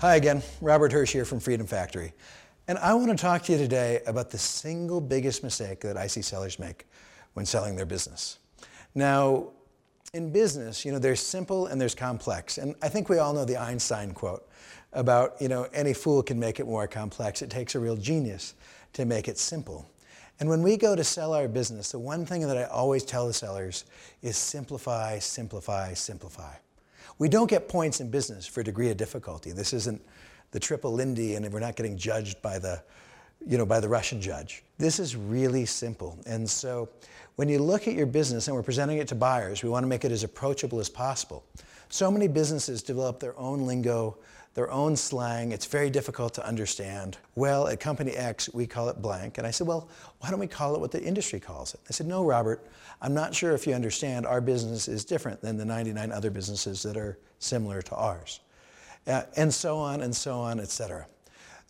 Hi again, Robert Hirsch here from Freedom Factory. And I want to talk to you today about the single biggest mistake that I see sellers make when selling their business. Now, in business, you know, there's simple and there's complex. And I think we all know the Einstein quote about, you know, any fool can make it more complex. It takes a real genius to make it simple. And when we go to sell our business, the one thing that I always tell the sellers is simplify, simplify, simplify. We don't get points in business for degree of difficulty. This isn't the triple Lindy and we're not getting judged by the, you know, by the Russian judge. This is really simple. And so when you look at your business and we're presenting it to buyers, we want to make it as approachable as possible. So many businesses develop their own lingo, their own slang. It's very difficult to understand. Well, at Company X, we call it blank. And I said, well, why don't we call it what the industry calls it? I said, no, Robert, I'm not sure if you understand our business is different than the 99 other businesses that are similar to ours. Uh, and so on and so on, et cetera.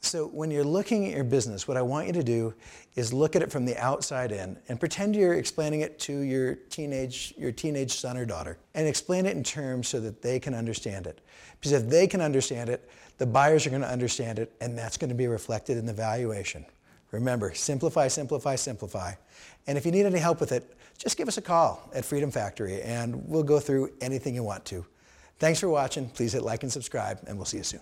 So when you're looking at your business, what I want you to do is look at it from the outside in and pretend you're explaining it to your teenage, your teenage son or daughter and explain it in terms so that they can understand it. Because if they can understand it, the buyers are going to understand it and that's going to be reflected in the valuation. Remember, simplify, simplify, simplify. And if you need any help with it, just give us a call at Freedom Factory and we'll go through anything you want to. Thanks for watching. Please hit like and subscribe and we'll see you soon.